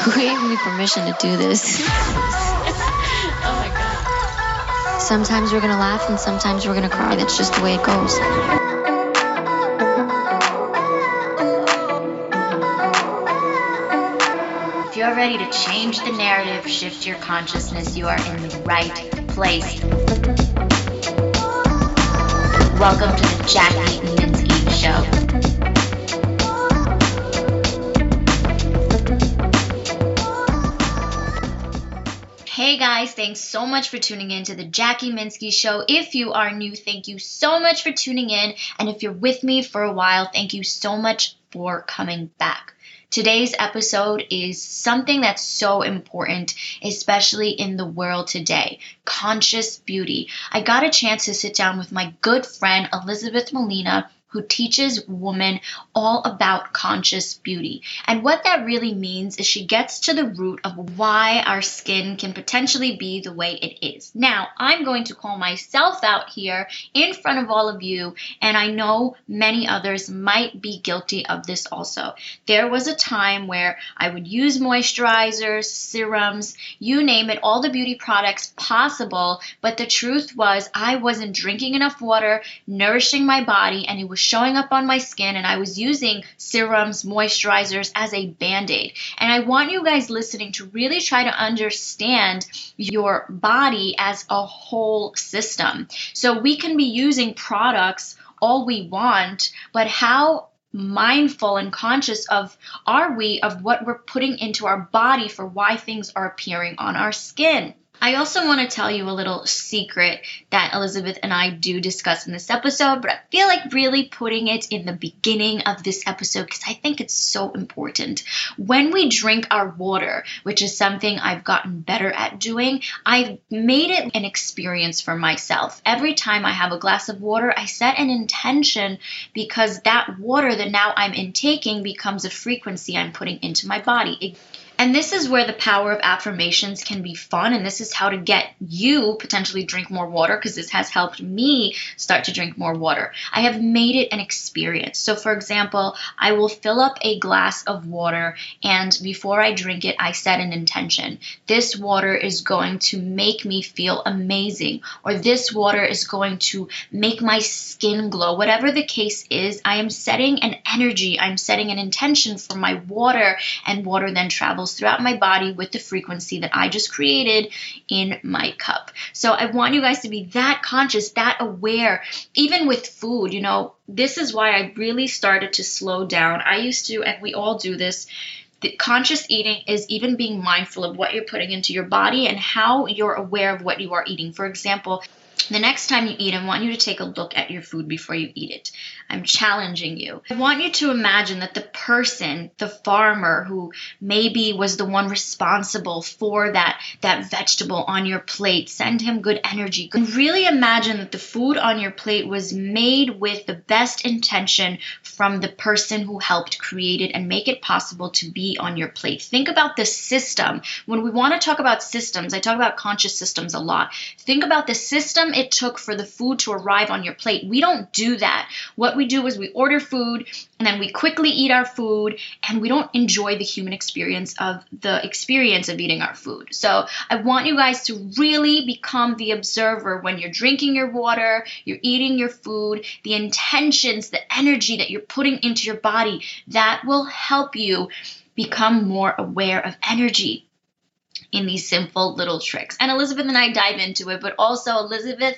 Who gave me permission to do this? oh my god. Sometimes we're gonna laugh and sometimes we're gonna cry. That's just the way it goes. If you're ready to change the narrative, shift your consciousness, you are in the right place. Welcome to the Jackie thanks so much for tuning in to the Jackie Minsky Show. If you are new, thank you so much for tuning in. And if you're with me for a while, thank you so much for coming back. Today's episode is something that's so important, especially in the world today conscious beauty. I got a chance to sit down with my good friend Elizabeth Molina who teaches women all about conscious beauty. And what that really means is she gets to the root of why our skin can potentially be the way it is. Now, I'm going to call myself out here in front of all of you, and I know many others might be guilty of this also. There was a time where I would use moisturizers, serums, you name it, all the beauty products possible, but the truth was I wasn't drinking enough water, nourishing my body, and it was showing up on my skin and I was using serums, moisturizers as a band aid. And I want you guys listening to really try to understand your body as a whole system. So we can be using products all we want, but how mindful and conscious of are we of what we're putting into our body for why things are appearing on our skin? I also want to tell you a little secret that Elizabeth and I do discuss in this episode, but I feel like really putting it in the beginning of this episode because I think it's so important. When we drink our water, which is something I've gotten better at doing, I've made it an experience for myself. Every time I have a glass of water, I set an intention because that water that now I'm intaking becomes a frequency I'm putting into my body. It and this is where the power of affirmations can be fun. And this is how to get you potentially drink more water because this has helped me start to drink more water. I have made it an experience. So, for example, I will fill up a glass of water and before I drink it, I set an intention. This water is going to make me feel amazing, or this water is going to make my skin glow. Whatever the case is, I am setting an energy, I'm setting an intention for my water, and water then travels throughout my body with the frequency that I just created in my cup. So I want you guys to be that conscious, that aware, even with food. You know, this is why I really started to slow down. I used to, and we all do this. The conscious eating is even being mindful of what you're putting into your body and how you're aware of what you are eating. For example, the next time you eat, I want you to take a look at your food before you eat it. I'm challenging you. I want you to imagine that the person, the farmer who maybe was the one responsible for that that vegetable on your plate, send him good energy. And really imagine that the food on your plate was made with the best intention from the person who helped create it and make it possible to be on your plate. Think about the system. When we want to talk about systems, I talk about conscious systems a lot. Think about the system it took for the food to arrive on your plate. We don't do that. What we do is we order food and then we quickly eat our food and we don't enjoy the human experience of the experience of eating our food. So I want you guys to really become the observer when you're drinking your water, you're eating your food, the intentions, the energy that you're putting into your body that will help you become more aware of energy in these simple little tricks. And Elizabeth and I dive into it, but also Elizabeth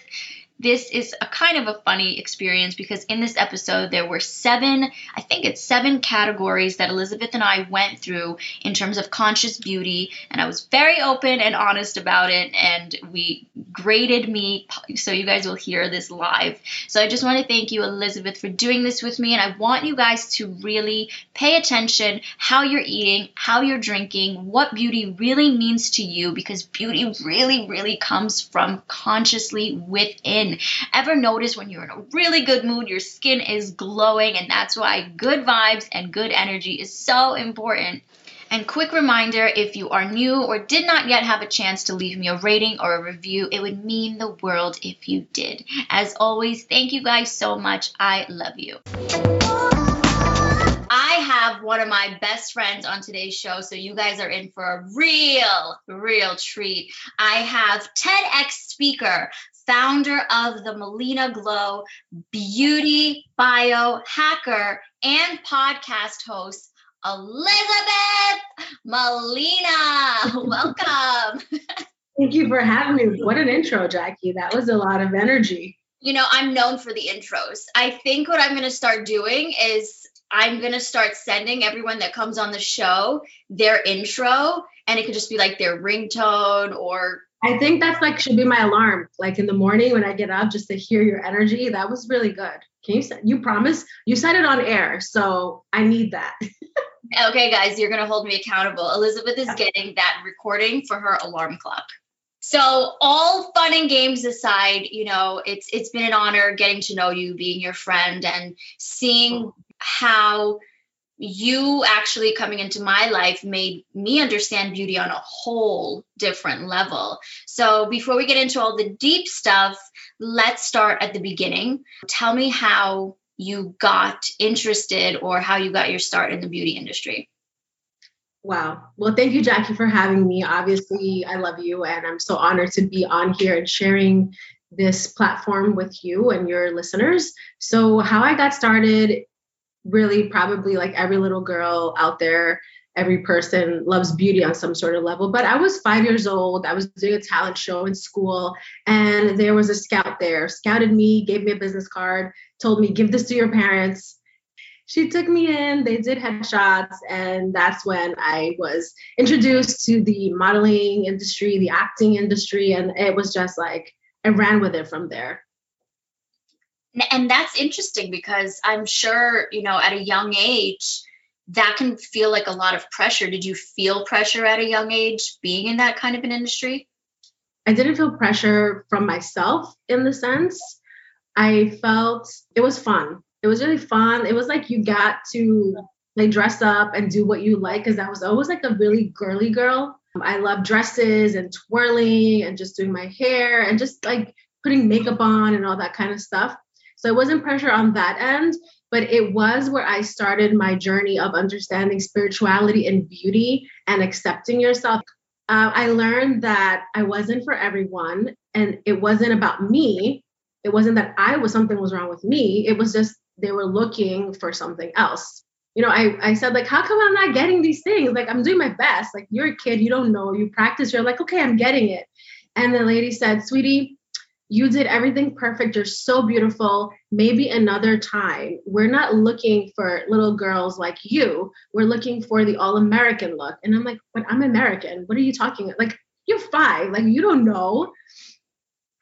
this is a kind of a funny experience because in this episode there were seven i think it's seven categories that elizabeth and i went through in terms of conscious beauty and i was very open and honest about it and we graded me. So you guys will hear this live. So i just want to thank you elizabeth for doing this with me and i want you guys to really pay attention how you're eating how you're drinking what beauty really means to you because beauty really really comes from consciously within Ever notice when you're in a really good mood, your skin is glowing, and that's why good vibes and good energy is so important. And quick reminder if you are new or did not yet have a chance to leave me a rating or a review, it would mean the world if you did. As always, thank you guys so much. I love you. I have one of my best friends on today's show, so you guys are in for a real, real treat. I have TEDx speaker, founder of the Melina Glow, beauty bio hacker, and podcast host, Elizabeth Melina. Welcome. Thank you for having me. What an intro, Jackie. That was a lot of energy. You know, I'm known for the intros. I think what I'm going to start doing is I'm going to start sending everyone that comes on the show their intro, and it could just be like their ringtone or. I think that's like should be my alarm. Like in the morning when I get up, just to hear your energy. That was really good. Can you? You promise? You said it on air, so I need that. okay, guys, you're gonna hold me accountable. Elizabeth is getting that recording for her alarm clock. So all fun and games aside, you know, it's it's been an honor getting to know you, being your friend, and seeing how you actually coming into my life made me understand beauty on a whole different level. So before we get into all the deep stuff, let's start at the beginning. Tell me how you got interested or how you got your start in the beauty industry. Wow. Well, thank you, Jackie, for having me. Obviously, I love you, and I'm so honored to be on here and sharing this platform with you and your listeners. So, how I got started really probably like every little girl out there, every person loves beauty on some sort of level. But I was five years old. I was doing a talent show in school, and there was a scout there, scouted me, gave me a business card, told me, give this to your parents she took me in, they did headshots, and that's when I was introduced to the modeling industry, the acting industry, and it was just like I ran with it from there. And that's interesting because I'm sure, you know, at a young age, that can feel like a lot of pressure. Did you feel pressure at a young age being in that kind of an industry? I didn't feel pressure from myself in the sense. I felt it was fun it was really fun. It was like you got to like dress up and do what you like because I was always like a really girly girl. I love dresses and twirling and just doing my hair and just like putting makeup on and all that kind of stuff. So it wasn't pressure on that end, but it was where I started my journey of understanding spirituality and beauty and accepting yourself. Uh, I learned that I wasn't for everyone and it wasn't about me. It wasn't that I was something was wrong with me. It was just they were looking for something else. You know I, I said like how come i'm not getting these things? Like i'm doing my best. Like you're a kid. You don't know. You practice. You're like okay i'm getting it and the lady said sweetie you did everything perfect you're so beautiful maybe another time we're not looking for little girls like you we're looking for the all-american look and i'm like but i'm american what are you talking about? like you're five like you don't know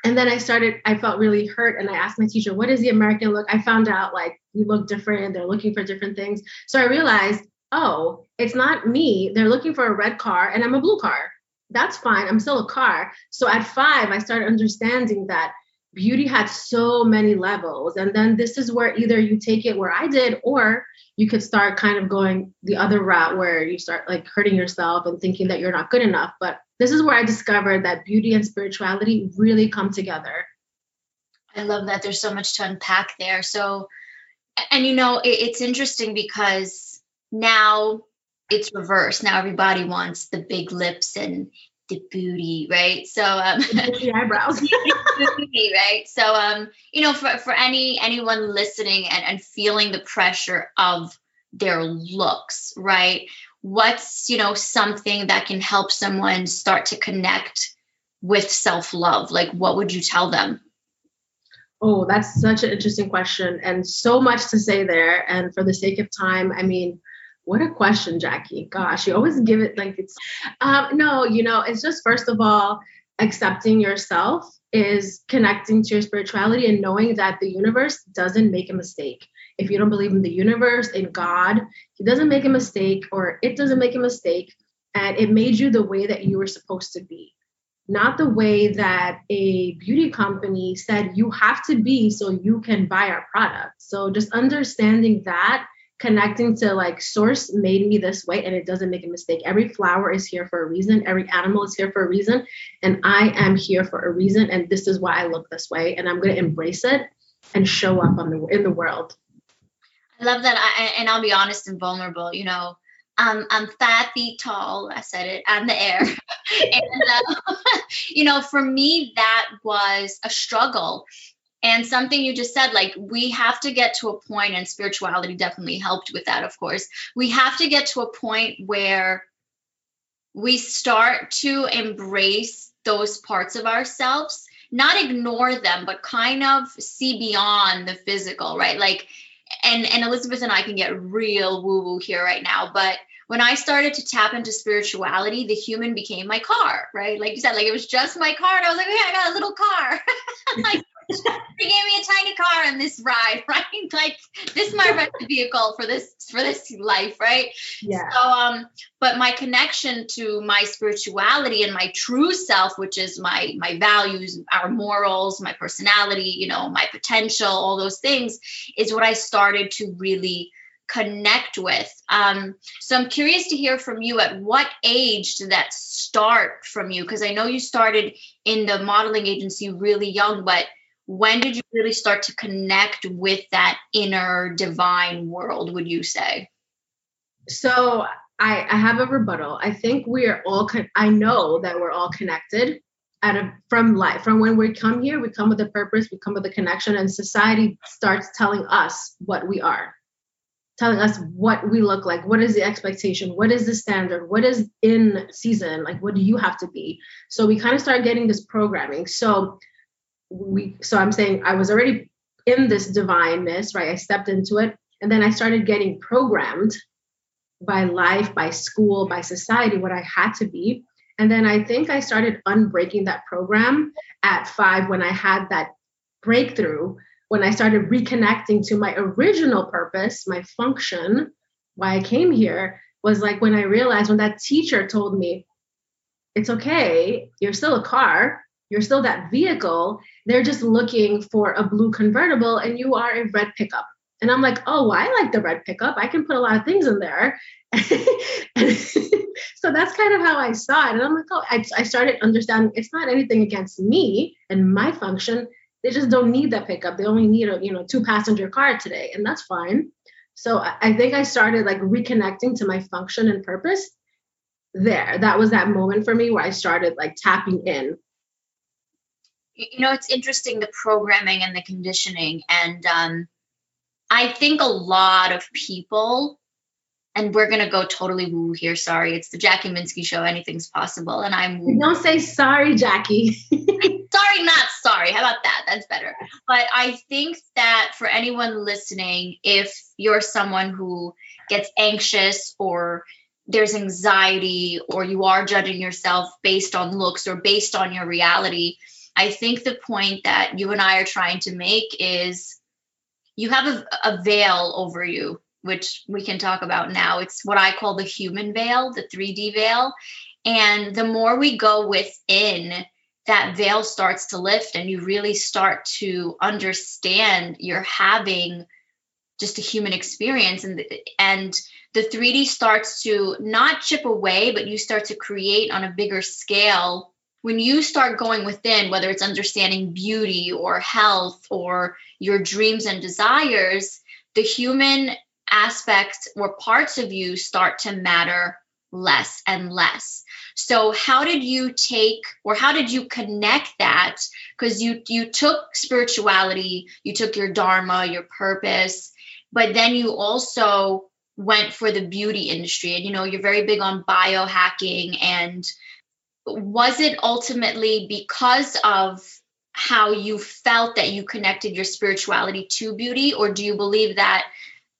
and then I started, I felt really hurt. And I asked my teacher, what is the American look? I found out like we look different. They're looking for different things. So I realized, oh, it's not me. They're looking for a red car and I'm a blue car. That's fine. I'm still a car. So at five, I started understanding that beauty had so many levels. And then this is where either you take it where I did, or you could start kind of going the other route where you start like hurting yourself and thinking that you're not good enough. But this is where I discovered that beauty and spirituality really come together. I love that. There's so much to unpack there. So, and you know, it, it's interesting because now it's reversed. Now everybody wants the big lips and the booty, right? So um the eyebrows. booty, right? So um, you know, for, for any anyone listening and, and feeling the pressure of their looks, right? What's, you know, something that can help someone start to connect with self-love? Like what would you tell them? Oh, that's such an interesting question and so much to say there. And for the sake of time, I mean, what a question, Jackie. Gosh, you always give it like it's um, no, you know, it's just first of all, accepting yourself is connecting to your spirituality and knowing that the universe doesn't make a mistake. If you don't believe in the universe, in God, He doesn't make a mistake or it doesn't make a mistake. And it made you the way that you were supposed to be, not the way that a beauty company said you have to be so you can buy our product. So just understanding that connecting to like source made me this way and it doesn't make a mistake every flower is here for a reason every animal is here for a reason and i am here for a reason and this is why i look this way and i'm going to embrace it and show up on the in the world I love that. I, and I'll be honest and vulnerable. You know, um, I'm five feet tall. I said it on the air. and, uh, you know, for me, that was a struggle. And something you just said, like, we have to get to a point, and spirituality definitely helped with that, of course. We have to get to a point where we start to embrace those parts of ourselves, not ignore them, but kind of see beyond the physical, right? Like, and and Elizabeth and I can get real woo woo here right now, but when I started to tap into spirituality, the human became my car, right? Like you said, like it was just my car, and I was like, yeah, I got a little car. like they gave me a tiny car on this ride, right? Like this is my rental vehicle for this for this life, right? Yeah. So um, but my connection to my spirituality and my true self, which is my my values, our morals, my personality, you know, my potential, all those things, is what I started to really connect with. Um, so I'm curious to hear from you at what age did that start from you? Because I know you started in the modeling agency really young, but when did you really start to connect with that inner divine world would you say? So i i have a rebuttal. I think we are all con- i know that we're all connected out from life. From when we come here we come with a purpose we come with a connection and society starts telling us what we are. Telling us what we look like what is the expectation what is the standard what is in season like what do you have to be? So we kind of start getting this programming. So we so i'm saying i was already in this divineness right? I stepped into it and then i started getting programmed by life by school by society what i had to be. And then i think i started unbreaking that program at five when i had that breakthrough when i started reconnecting to my original purpose my function why i came here was like when i realized when that teacher told me it's okay you're still a car you're still that vehicle. They're just looking for a blue convertible and you are a red pickup. And I'm like, oh, I like the red pickup. I can put a lot of things in there. so that's kind of how I saw it. And I'm like, oh, I, I started understanding it's not anything against me and my function. They just don't need that pickup. They only need a, you know, two passenger car today. And that's fine. So I, I think I started like reconnecting to my function and purpose there. That was that moment for me where I started like tapping in you know, it's interesting the programming and the conditioning. And um, I think a lot of people, and we're going to go totally woo here. Sorry. It's the Jackie Minsky show. Anything's possible. And I'm. Woo. Don't say sorry, Jackie. sorry, not sorry. How about that? That's better. But I think that for anyone listening, if you're someone who gets anxious or there's anxiety or you are judging yourself based on looks or based on your reality, I think the point that you and I are trying to make is you have a, a veil over you, which we can talk about now. It's what I call the human veil, the 3D veil. And the more we go within, that veil starts to lift and you really start to understand you're having just a human experience and and the 3D starts to not chip away but you start to create on a bigger scale when you start going within, whether it's understanding beauty or health or your dreams and desires, the human aspects or parts of you start to matter less and less. So how did you take or how did you connect that because you you took spirituality, you took your dharma, your purpose, but then you also went for the beauty industry and you know you're very big on biohacking and was it ultimately because of how you felt that you connected your spirituality to beauty? Or do you believe that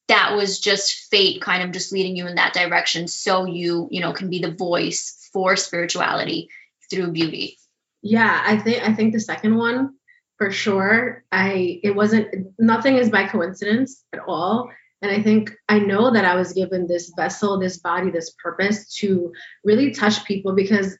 that was just fate kind of just leading you in that direction so you you know can be the voice for spirituality through beauty? Yeah i think i think the second one for sure. I it wasn't nothing is by coincidence at all. And I think I know that I was given this vessel, this body, this purpose to really touch people because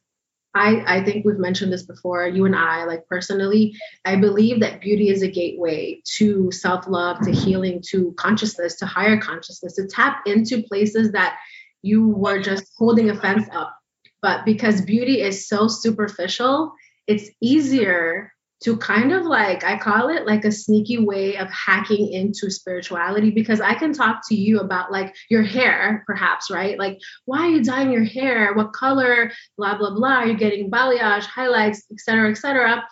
I, I think we've mentioned this before, you and I, like personally, I believe that beauty is a gateway to self love, to healing, to consciousness, to higher consciousness, to tap into places that you were just holding a fence up. But because beauty is so superficial, it's easier to kind of like I call it like a sneaky way of hacking into spirituality because I can talk to you about like your hair, perhaps, right? Like, why are you dyeing your hair? What color? Blah blah blah. Are you getting balayage, highlights, etc., etc.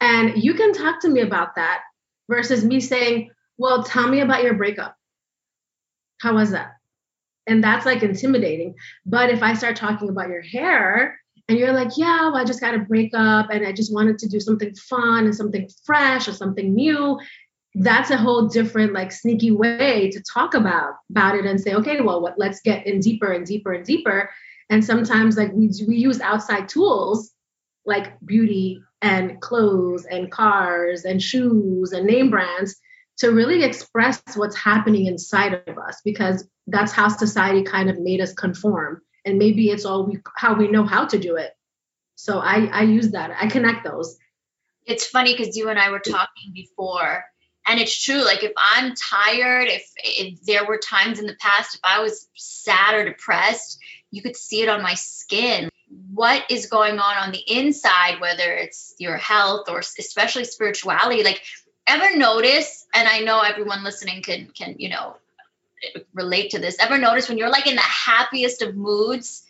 And you can talk to me about that versus me saying, "Well, tell me about your breakup. How was that?" And that's like intimidating. But if I start talking about your hair, and you're like, yeah, well, I just got a breakup and I just wanted to do something fun and something fresh or something new. That's a whole different, like, sneaky way to talk about about it and say, okay, well, what, let's get in deeper and deeper and deeper. And sometimes, like, we we use outside tools like beauty and clothes and cars and shoes and name brands to really express what's happening inside of us because that's how society kind of made us conform and maybe it's all we how we know how to do it. So i i use that. I connect those. It's funny because you and i were talking before and it's true like if i'm tired if if there were times in the past if i was sad or depressed you could see it on my skin. What is going on on the inside whether it's your health or especially spirituality like ever notice and i know everyone listening can can you know relate to this. Ever notice when you're like in the happiest of moods,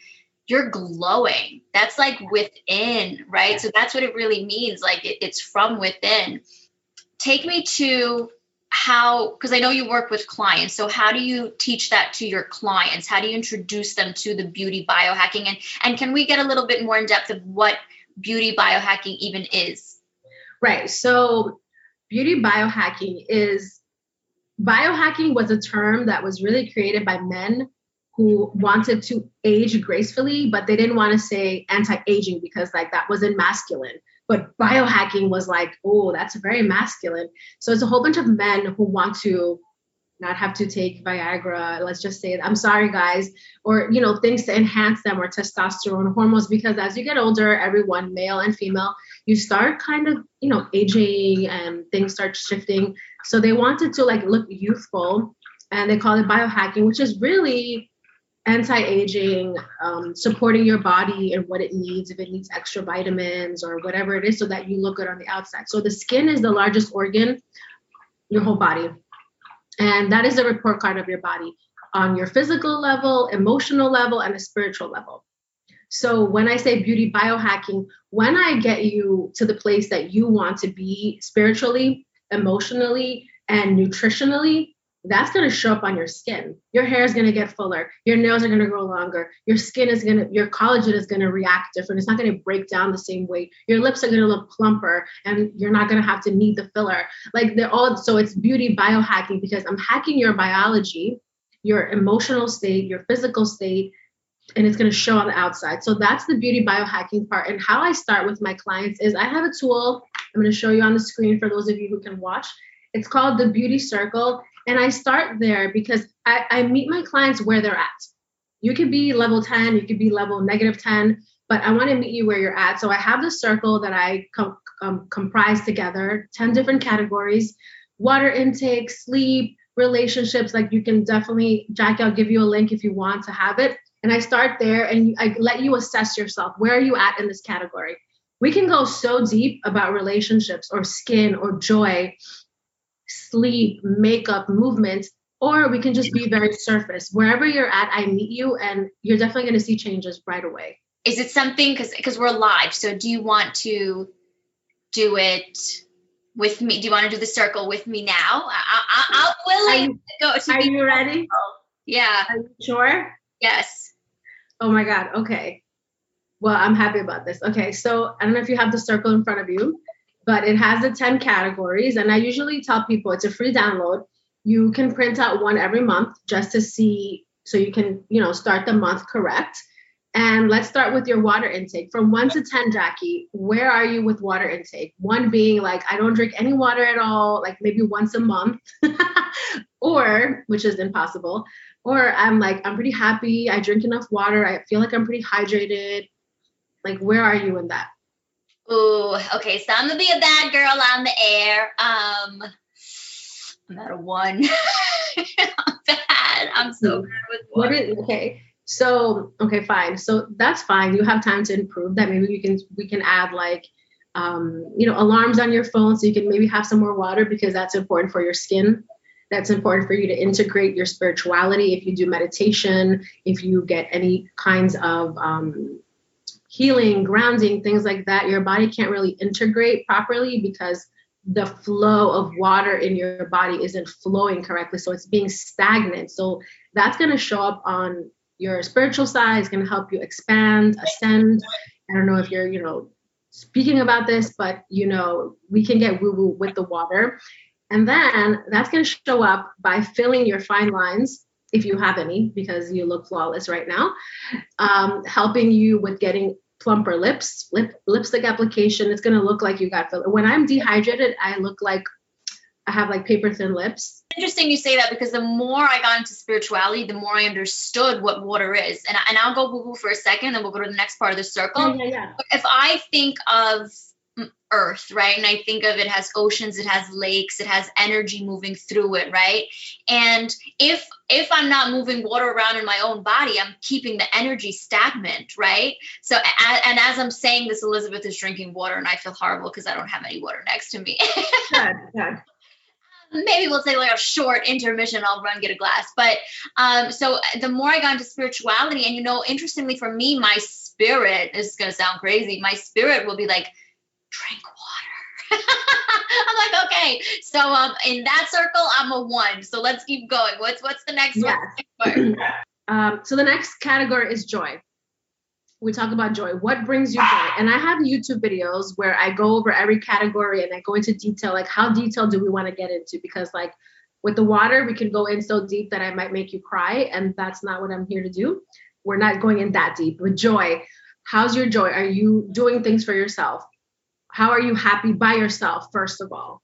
you're glowing. That's like within, right? So that's what it really means. Like it, it's from within. Take me to how, because I know you work with clients. So how do you teach that to your clients? How do you introduce them to the beauty biohacking? And and can we get a little bit more in depth of what beauty biohacking even is? Right. So beauty biohacking is biohacking was a term that was really created by men who wanted to age gracefully, but they didn't want to say anti-aging because like that wasn't masculine. But biohacking was like, oh, that's very masculine. So it's a whole bunch of men who want to not have to take Viagra, let's just say, I'm sorry, guys, or, you know, things to enhance them or testosterone hormones, because as you get older, everyone, male and female, you start kind of, you know, aging and things start shifting. So they wanted to like look youthful and they call it biohacking, which is really anti-aging um, supporting your body and what it needs if it needs extra vitamins or whatever it is so that you look good on the outside. So the skin is the largest organ your whole body and that is a report card of your body on your physical level emotional level and a spiritual level. So when I say beauty biohacking, when I get you to the place that you want to be spiritually, emotionally, and nutritionally, that's going to show up on your skin. Your hair is going to get fuller. Your nails are going to grow longer. Your skin is going to, your collagen is going to react different. It's not going to break down the same way. Your lips are going to look plumper and you're not going to have to need the filler. Like they're all, so it's beauty biohacking because I'm hacking your biology, your emotional state, your physical state, and it's going to show on the outside. So that's the beauty biohacking part. And how I start with my clients is I have a tool I'm going to show you on the screen for those of you who can watch. It's called the Beauty Circle. And I start there because I, I meet my clients where they're at. You could be level 10, you could be level negative 10, but I want to meet you where you're at. So I have the circle that I com- comprise together 10 different categories water intake, sleep, relationships. Like you can definitely, Jackie, I'll give you a link if you want to have it and I start there and I let you assess yourself. Where are you at in this category? We can go so deep about relationships or skin or joy, sleep, makeup, movement, or we can just be very surface. Wherever you're at, I meet you and you're definitely going to see changes right away. Is it something because because we're live? So do you want to do it with me? Do you want to do the circle with me now? I, am willing you, to go. To are you ready? Yeah. Are you sure? Yes. Oh my God. Okay. Well, I'm happy about this. Okay. So I don't know if you have the circle in front of you, but it has the 10 categories. And I usually tell people it's a free download. You can print out one every month just to see so you can, you know, start the month correct. And let's start with your water intake. From one to 10, Jackie, where are you with water intake? One being like, I don't drink any water at all, like maybe once a month, or, which is impossible, or I'm like, I'm pretty happy. I drink enough water. I feel like I'm pretty hydrated. Like, where are you in that? Oh, okay. So I'm gonna be a bad girl on the air. Um, I'm at a one. I'm bad. I'm so bad with one. What is okay? So okay, fine. So that's fine. You have time to improve that. Maybe we can we can add like um, you know, alarms on your phone so you can maybe have some more water because that's important for your skin. That's important for you to integrate your spirituality. If you do meditation, if you get any kinds of um, healing, grounding, things like that, your body can't really integrate properly because the flow of water in your body isn't flowing correctly. So it's being stagnant. So that's going to show up on your spiritual side. It's going to help you expand, ascend. I don't know if you're, you know, speaking about this, but you know, we can get woo woo with the water. And then that's going to show up by filling your fine lines, if you have any, because you look flawless right now, um, helping you with getting plumper lips, lip lipstick application. It's going to look like you got filler. When I'm dehydrated, I look like I have like paper thin lips interesting you say that because the more I got into spirituality, the more I understood what water is. And, and I'll go woo woo for a second, then we'll go to the next part of the circle. Yeah, yeah, yeah. If I think of earth right and i think of it has oceans it has lakes it has energy moving through it right and if if i'm not moving water around in my own body i'm keeping the energy stagnant right so and as i'm saying this elizabeth is drinking water and i feel horrible because i don't have any water next to me good, good maybe we'll take like a short intermission. I'll run get a glass. But um, so the more I got into spirituality, and you know, interestingly for me, my spirit this is gonna sound crazy. My spirit will be like, drink water. I'm like, okay. So um, in that circle, I'm a one. So let's keep going. What's what's the next yes. one? um, so the next category is joy we talk about joy. What brings you joy? And I have YouTube videos where I go over every category and I go into detail, like how detailed do we want to get into? Because like with the water, we can go in so deep that I might make you cry, and that's not what I'm here to do. We're not going in that deep. With joy, how's your joy? Are you doing things for yourself? How are you happy by yourself, first of all?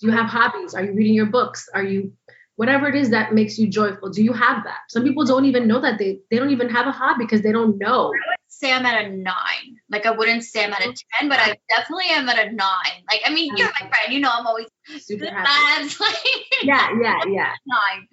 Do you have hobbies? Are you reading your books? Are you whatever it is that makes you joyful? Do you have that? Some people don't even know that they they don't even have a hobby because they don't know I would say I'm at a nine. Like I wouldn't say I'm at a ten, but I definitely am at a nine. Like I mean, you're my friend. You know, I'm always super happy. Like, yeah, yeah, yeah. Nine.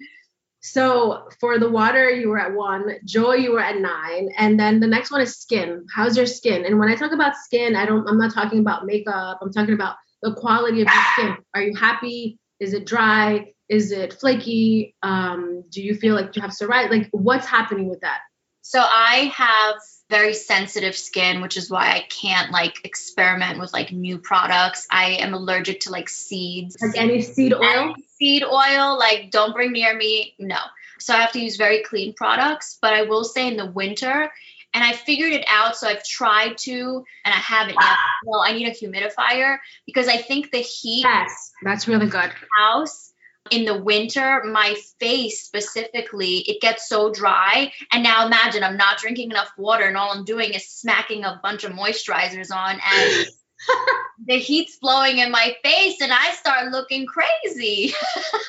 So for the water, you were at one. Joy, you were at nine, and then the next one is skin. How's your skin? And when I talk about skin, I don't. I'm not talking about makeup. I'm talking about the quality of your skin. Are you happy? Is it dry? Is it flaky? Um, do you feel like you have psoriasis? Like what's happening with that? So I have very sensitive skin, which is why I can't like experiment with like new products. I am allergic to like seeds. Like any seed oil? Any seed oil, like don't bring near me. No. So I have to use very clean products. But I will say in the winter, and I figured it out. So I've tried to, and I haven't yet. Well, I need a humidifier because I think the heat. Yes, that's really good. House in the winter, my face specifically, it gets so dry. And now imagine I'm not drinking enough water and all I'm doing is smacking a bunch of moisturizers on and the heat's blowing in my face and I start looking crazy.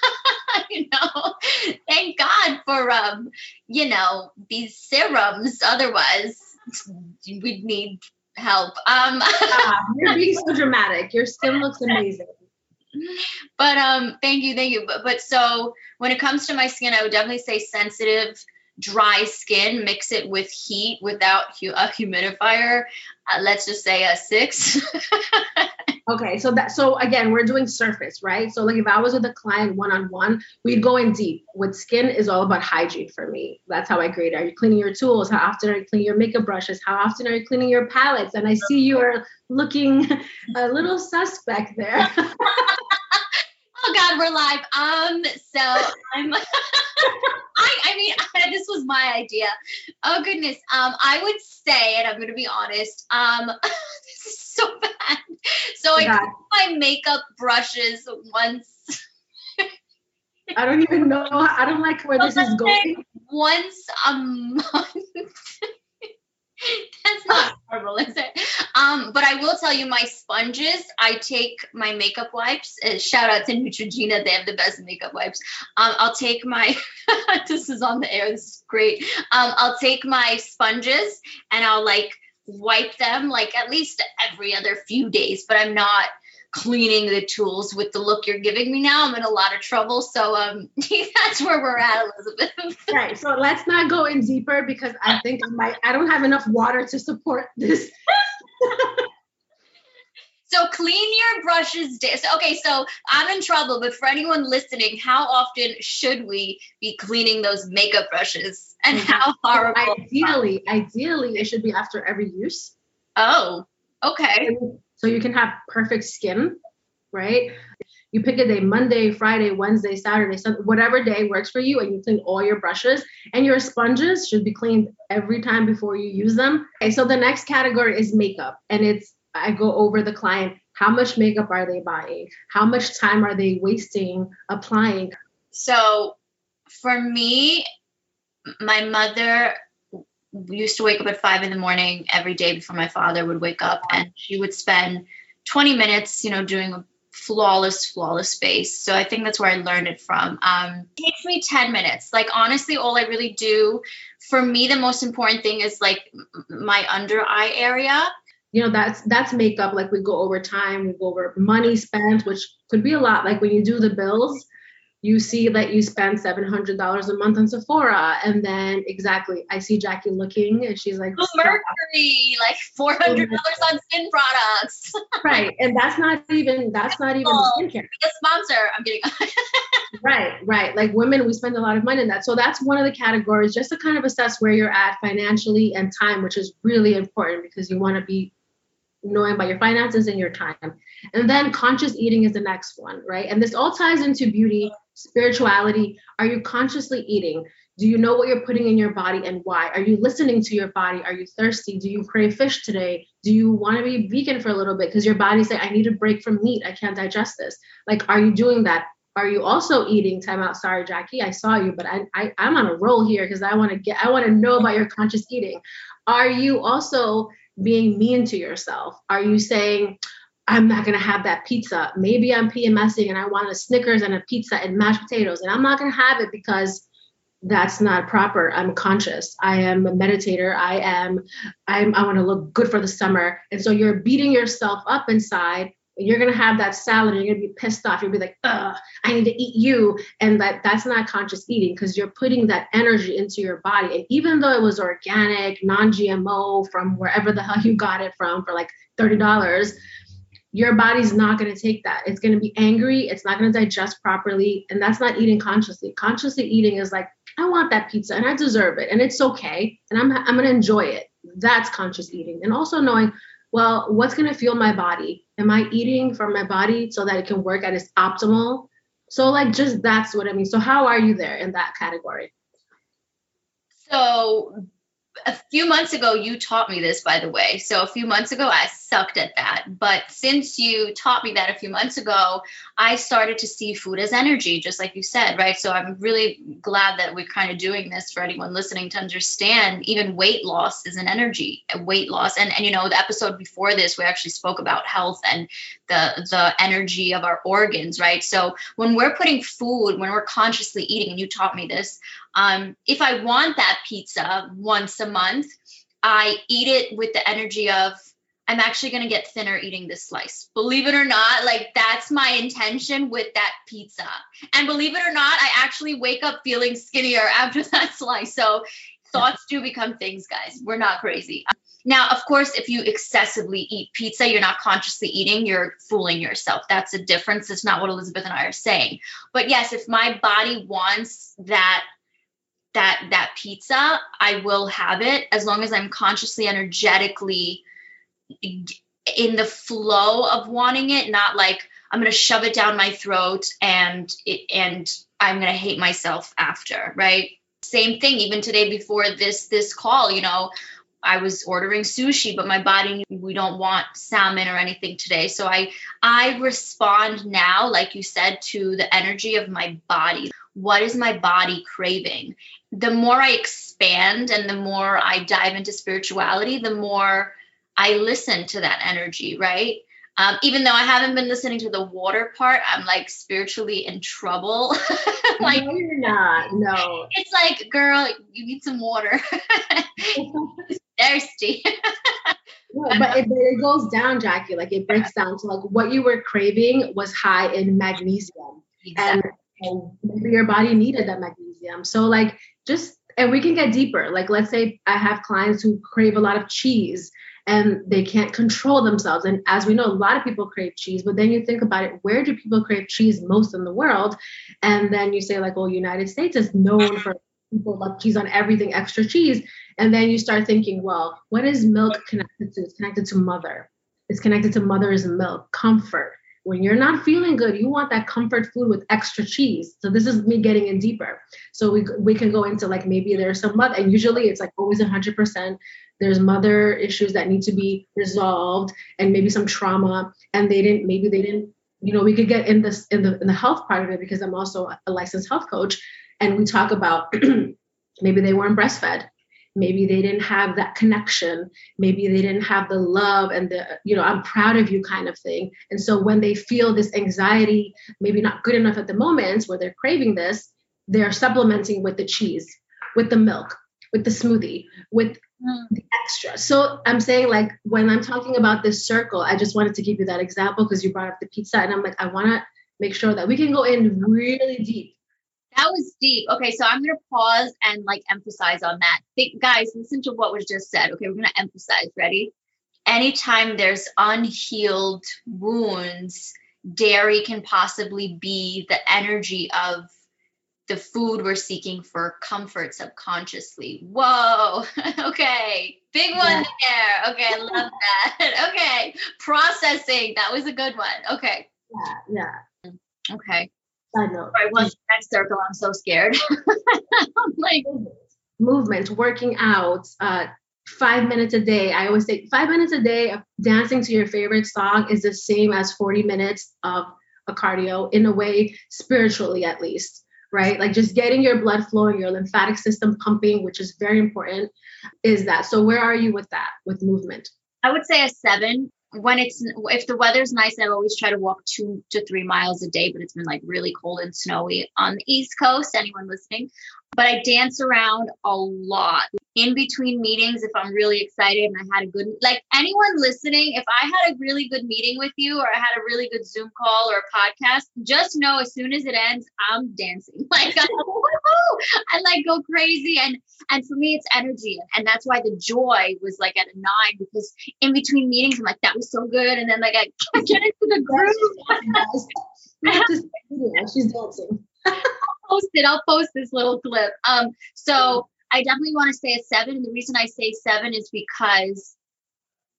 you know, thank God for um, you know, these serums. Otherwise, we'd need help. Um ah, you're being so dramatic. Your skin looks amazing but um thank you thank you. But, but so when it comes to my skin i would definitely say sensitive dry skin mix it with heat without hu- a humidifier uh, let's just say a six. Okay so that so again we're doing surface right? So like if i was with a client one-on-one we'd go in deep. With skin is all about hygiene for me. That's how i grade. Are you cleaning your tools? How often are you cleaning your makeup brushes? How often are you cleaning your palettes? And i see you're looking a little suspect there oh God, we're live. Um, so I'm. I, I mean, this was my idea. Oh goodness. Um, I would say, and I'm going to be honest. Um, this is so bad. So I yeah. my makeup brushes once. I don't even know. I don't like where this is going. Once a month. That's not horrible, is it? Um, but I will tell you, my sponges, I take my makeup wipes. Uh, shout out to Neutrogena, they have the best makeup wipes. Um, I'll take my, this is on the air, this is great. Um, I'll take my sponges and I'll like wipe them like at least every other few days, but I'm not cleaning the tools with the look you're giving me now. I'm in a lot of trouble. So um, that's where we're at, Elizabeth. right. So let's not go in deeper because I think I might I don't have enough water to support this. So clean your brushes. So, okay, so I'm in trouble, but for anyone listening, how often should we be cleaning those makeup brushes? And Mm-hmm. how horrible? Ideally, ideally, it should be after every use. Oh, okay. So you mm. can have perfect skin, right? You pick a day, Monday, Friday, Wednesday, Saturday, Sunday, whatever day works for you, and you clean all your brushes. And your sponges should be cleaned every time before you use them. Okay, so the next category is makeup. And it's I go over the client, how much makeup are they buying? How much time are they wasting applying? So for me, my mother used to wake up at five in the morning every day before my father would wake up, and she would spend 20 minutes, you know, doing a flawless, flawless face. So I think that's where I learned it from. Um, it takes me 10 minutes. Like, honestly, all I really do for me, the most important thing is like my under eye area. you know that's that's makeup like we go over time we go over money spent which could be a lot like when you do the bills you see that you spend $700 a month on sephora and then exactly i see jackie looking and she's like Oh, Mercury, like $400 on skin products. right and that's not even that's not even Oh. skincare a sponsor. I'm getting. right right like women we spend a lot of money on that so that's one of the categories just to kind of assess where you're at financially and time which is really important because you want to be knowing about your finances and your time and then conscious eating is the next one right and this all ties into beauty spirituality? Are you consciously eating? Do you know what you're putting in your body and why? Are you listening to your body? Are you thirsty? Do you crave fish today? Do you want to be vegan for a little bit? Because your body's saying i need a break from meat. I can't digest this. Like are you doing that? Are you also eating? Time out. Sorry jackie. I saw you but i, I i'm on a roll here because i want to get i want to know about your conscious eating. Are you also being mean to yourself? Are you saying i'm not going to have that pizza maybe i'm pmsing and i want a snickers and a pizza and mashed potatoes and i'm not going to have it because that's not proper i'm conscious i am a meditator i am i'm i want to look good for the summer and so you're beating yourself up inside and you're gonna have that salad and you're gonna be pissed off. You'll be like, Ugh, I need to eat you. And that that's not conscious eating because you're putting that energy into your body. And even though it was organic, non-GMO from wherever the hell you got it from for like $30, your body's not gonna take that. It's gonna be angry, it's not gonna digest properly, and that's not eating consciously. Consciously eating is like, I want that pizza and I deserve it, and it's okay, and I'm I'm gonna enjoy it. That's conscious eating. And also knowing well, what's going to fuel my body? Am I eating for my body so that it can work at its optimal? So, like, just that's what I mean. So, how are you there in that category? So a few months ago, you taught me this, by the way. So a few months ago, I sucked at that. But since you taught me that a few months ago, I started to see food as energy, just like you said, right? So I'm really glad that we're kind of doing this for anyone listening to understand even weight loss is an energy, weight loss. And, and you know, the episode before this, we actually spoke about health and the the energy of our organs, right? So when we're putting food, when we're consciously eating, and you taught me this, um, if I want that pizza once a month, I eat it with the energy of I'm actually going to get thinner eating this slice. Believe it or not, like that's my intention with that pizza. And believe it or not, I actually wake up feeling skinnier after that slice. So thoughts do become things, guys. We're not crazy. Now, of course, if you excessively eat pizza, you're not consciously eating, you're fooling yourself. That's a difference. It's not what Elizabeth and I are saying. But yes, if my body wants that that that pizza, I will have it as long as I'm consciously energetically in the flow of wanting it, not like I'm going to shove it down my throat and it, and I'm going to hate myself after, right? Same thing even today before this this call, you know, I was ordering sushi, but my body we don't want salmon or anything today. So I I respond now like you said to the energy of my body. What is my body craving? The more I expand and the more I dive into spirituality, the more I listen to that energy, right? Um, even though I haven't been listening to the water part, I'm like spiritually in trouble. like no, you're not. No. it's like, girl, you need some water. Thirsty. No, but it, it goes down, Jackie. Like it breaks down to like what you were craving was high in magnesium, and, and maybe your body needed that magnesium. So like just and we can get deeper. Like let's say I have clients who crave a lot of cheese, and they can't control themselves. And as we know, a lot of people crave cheese, but then you think about it, where do people crave cheese most in the world? And then you say, like, well, United States is known for people love cheese on everything, extra cheese. And then you start thinking, well, what is milk connected to? It's connected to mother. It's connected to mother's milk, comfort. When you're not feeling good, you want that comfort food with extra cheese. So this is me getting in deeper. So we we can go into like maybe there's some mother, and usually it's like always 100%. There's mother issues that need to be resolved, and maybe some trauma, and they didn't maybe they didn't you know we could get in this in the in the health part of it because i'm also a licensed health coach and we talk about maybe they weren't breastfed maybe they didn't have that connection. Maybe they didn't have the love and the you know i'm proud of you kind of thing. And so when they feel this anxiety maybe not good enough at the moment where they're craving this they're supplementing with the cheese with the milk with the smoothie with mm. the extra. So i'm saying like when i'm talking about this circle i just wanted to give you that example because you brought up the pizza and i'm like i want to make sure that we can go in really deep that was deep. Okay, so I'm gonna pause and like emphasize on that. Think, guys, listen to what was just said. Okay, we're gonna emphasize. Ready? Anytime there's unhealed wounds, dairy can possibly be the energy of the food we're seeking for comfort subconsciously. Whoa. okay. Big one yeah. there. Okay. I love that. okay. Processing. That was a good one. Okay. Yeah. Yeah. Okay. Side note. I was next circle. I'm so scared. like movement, working out, uh, five minutes a day. I always say five minutes a day of dancing to your favorite song is the same as 40 minutes of a cardio in a way, spiritually at least, right? Like just getting your blood flowing, your lymphatic system pumping, which is very important, is that. So, where are you with that, with movement? I would say a seven when it's if the weather's nice, I always try to walk two to three miles a day, but it's been like really cold and snowy on the East Coast. Anyone listening? But I dance around a lot in between meetings if I'm really excited and I had a good like anyone listening, if I had a really good meeting with you or I had a really good Zoom call or a podcast, just know as soon as it ends, I'm dancing. Like I like go crazy and and for me it's energy and that's why the joy was like at a nine because in between meetings I'm like that was so good and then like I get into the groove. She's dancing. Post it. I'll post this little clip. Um, so I definitely want to say a seven. And the reason I say seven is because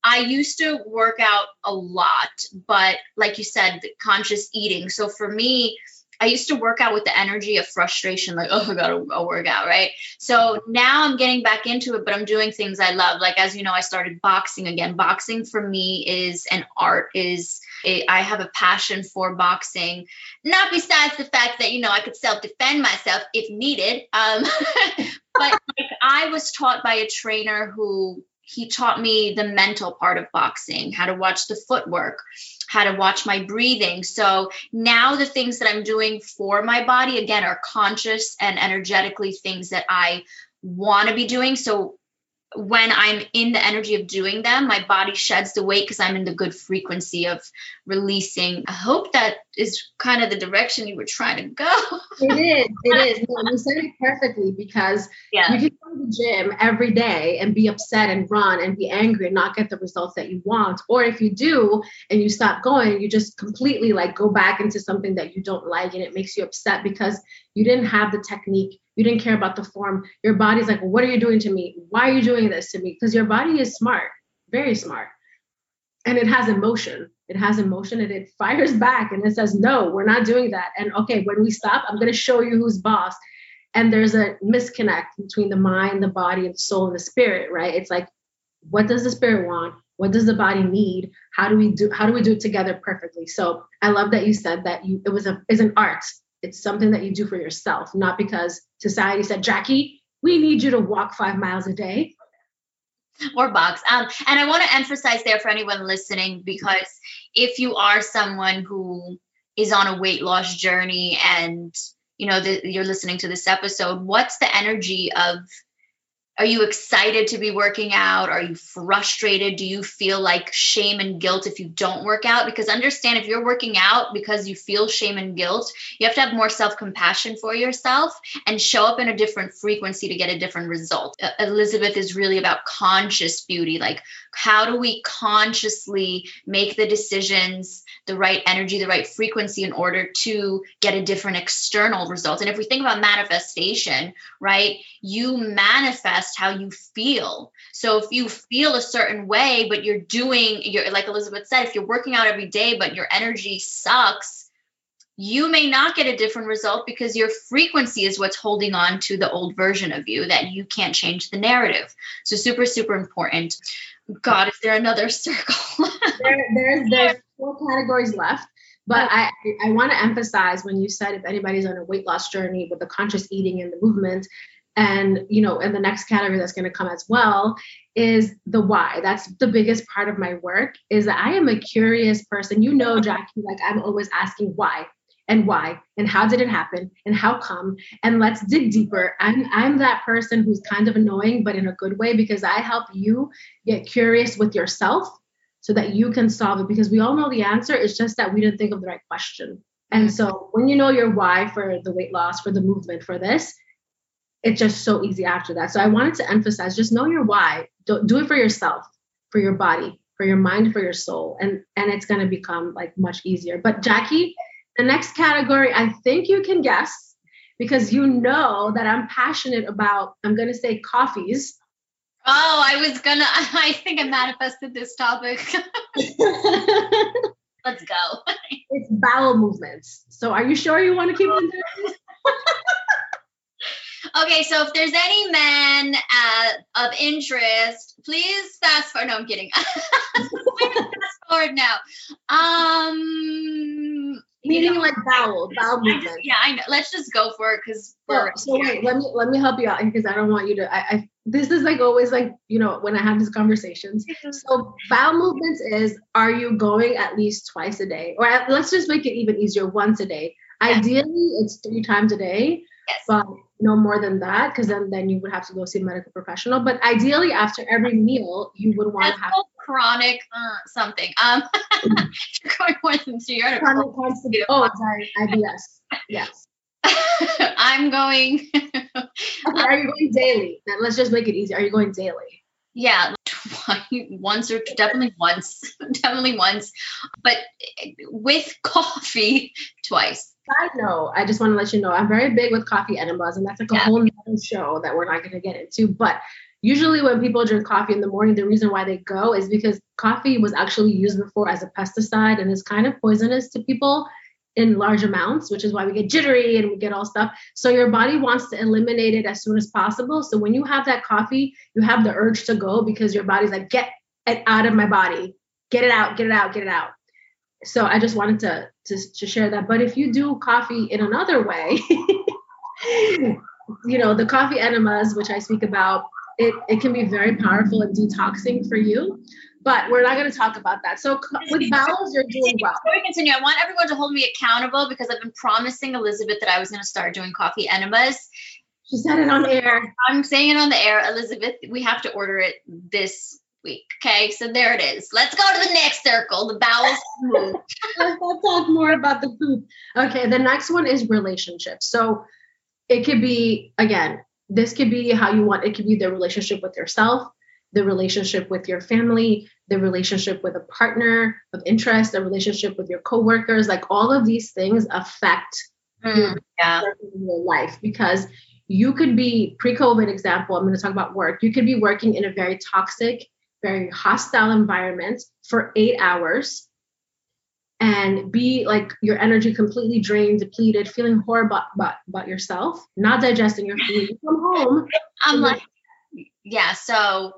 I used to work out a lot, but like you said, conscious eating. So for me, I used to work out with the energy of frustration, like, oh, I gotta go work out, right? So now I'm getting back into it, but I'm doing things I love. Like, as you know, I started boxing again. Boxing for me is an art, is I have a passion for boxing, not besides the fact that, you know, I could self defend myself if needed. Um, but like, I was taught by a trainer who he taught me the mental part of boxing, how to watch the footwork, how to watch my breathing. So now the things that I'm doing for my body, again, are conscious and energetically things that I want to be doing. So when I'm in the energy of doing them, my body sheds the weight because I'm in the good frequency of releasing. I hope that is kind of the direction you were trying to go. it is. It is. No, you said it perfectly because yeah. you can go to the gym every day and be upset and run and be angry and not get the results that you want. Or if you do and you stop going, you just completely like go back into something that you don't like and it makes you upset because you didn't have the technique you didn't care about the form your body's like well, what are you doing to me why are you doing this to me because your body is smart very smart and it has emotion. It has emotion and it fires back and it says no we're not doing that. And okay when we stop i'm going to show you who's boss. And there's a misconnect between the mind the body and the soul and the spirit right? It's like what does the spirit want? What does the body need? How do we do how do we do it together perfectly? So i love that you said that you it was a is an art. It's something that you do for yourself, not because society said, Jackie, we need you to walk five miles a day. Or box. Um, and I want to emphasize there for anyone listening, because if you are someone who is on a weight loss journey and you know the, you're listening to this episode, what's the energy of are you excited to be working out? Are you frustrated? Do you feel like shame and guilt if you don't work out? Because understand if you're working out because you feel shame and guilt, you have to have more self compassion for yourself and show up in a different frequency to get a different result. Elizabeth is really about conscious beauty. Like, how do we consciously make the decisions, the right energy, the right frequency in order to get a different external result? And if we think about manifestation, right, you manifest how you feel. So if you feel a certain way, but you're doing, you're like Elizabeth said, if you're working out every day, but your energy sucks, you may not get a different result because your frequency is what's holding on to the old version of you that you can't change the narrative. So super, super important. God, is there another circle? there, there's there's four categories left. But I, I want to emphasize when you said if anybody's on a weight loss journey with the conscious eating and the movement, and you know, and the next category that's going to come as well is the why. That's the biggest part of my work. Is that I am a curious person. You know, Jackie, like I'm always asking why and why and how did it happen and how come and let's dig deeper i'm i'm that person who's kind of annoying but in a good way because i help you get curious with yourself so that you can solve it because we all know the answer it's just that we didn't think of the right question and mm-hmm. so when you know your why for the weight loss for the movement for this it's just so easy after that so i wanted to emphasize just know your why do, do it for yourself for your body for your mind for your soul and and it's going to become like much easier but jackie the next category, I think you can guess because you know that I'm passionate about, I'm going to say coffees. Oh, I was going to, I think I manifested this topic. Let's go. it's bowel movements. So are you sure you want to keep oh. them there? Okay, so if there's any men uh, of interest, please fast forward. No, I'm kidding. fast forward now. Um, Meaning like bowel, bowel movement. Yeah, I know. Let's just go for it because we're. So, so wait, let me let me help you out because I don't want you to. I, I this is like always like you know when I have these conversations. So bowel movements is are you going at least twice a day, or at, let's just make it even easier, once a day. Yes. Ideally, it's three times a day, yes. but no more than that because then then you would have to go see a medical professional. But ideally, after every meal, you would want to have chronic uh, something. Um, going more than two. Chronic constipation. Oh, sorry, IBS. Yes. I'm going. okay, are you going daily? Then let's just make it easy. Are you going daily? Yeah, once or definitely once, definitely once, but with coffee twice. I know. I just want to let you know I'm very big with coffee enemas, and that's like a yeah. whole show that we're not going to get into. But usually when people drink coffee in the morning the reason why they go is because coffee was actually used before as a pesticide and is kind of poisonous to people in large amounts which is why we get jittery and we get all stuff. So your body wants to eliminate it as soon as possible. So when you have that coffee you have the urge to go because your body's like get it out of my body. Get it out get it out get it out. So i just wanted to to, to share that. But if you do coffee in another way you know the coffee enemas which i speak about it, it can be very powerful and detoxing for you. But we're not going to talk about that. So with bowels, you're doing well. Before we continue, I want everyone to hold me accountable because I've been promising Elizabeth that I was going to start doing coffee enemas. She said it on the air. I'm saying it on the air, Elizabeth. We have to order it this week. Okay, so there it is. Let's go to the next circle, the bowels move. Let's talk more about the poop. Okay, the next one is relationships. So it could be again this could be how you want it could be the relationship with yourself the relationship with your family the relationship with a partner of interest the relationship with your coworkers like all of these things affect mm, your, yeah. your life because you could be pre-covid example i'm going to talk about work you could be working in a very toxic very hostile environment for eight hours and be like your energy completely drained, depleted, feeling horrible about, about yourself, not digesting your food. You come home. I'm like, yeah, so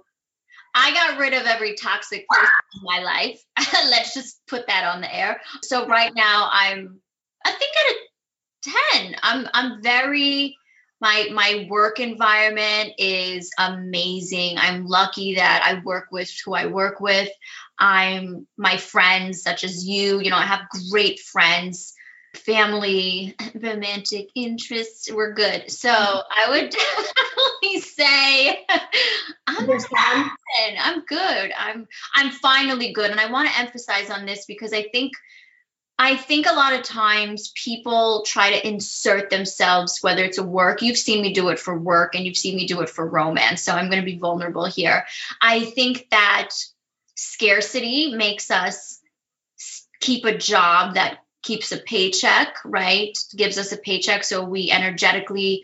I got rid of every toxic person in my life. Let's just put that on the air. So right now I'm I think at a 10. I'm I'm very my my work environment is amazing. I'm lucky that I work with who I work with. I'm my friends, such as you, you know, I have great friends, family, romantic interests. We're good. So I would say I'm. I'm good. I'm I'm finally good. And I want to emphasize on this because I think I think a lot of times people try to insert themselves, whether it's a work, you've seen me do it for work and you've seen me do it for romance. So I'm going to be vulnerable here. I think that scarcity makes us keep a job that keeps a paycheck, right? Gives us a paycheck. So we energetically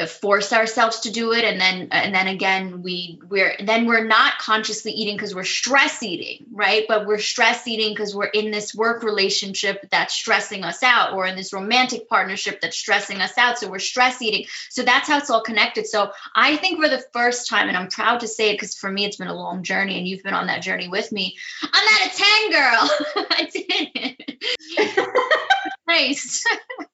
Uh, force ourselves to do it. And then and then again we we're then we're not consciously eating because we're stress eating right? But we're stress eating because we're in this work relationship that's stressing us out or in this romantic partnership that's stressing us out. So we're stress eating. So that's how it's all connected. So i think for the first time and i'm proud to say it because for me it's been a long journey and you've been on that journey with me. I'm at a 10 girl. I did it. Nice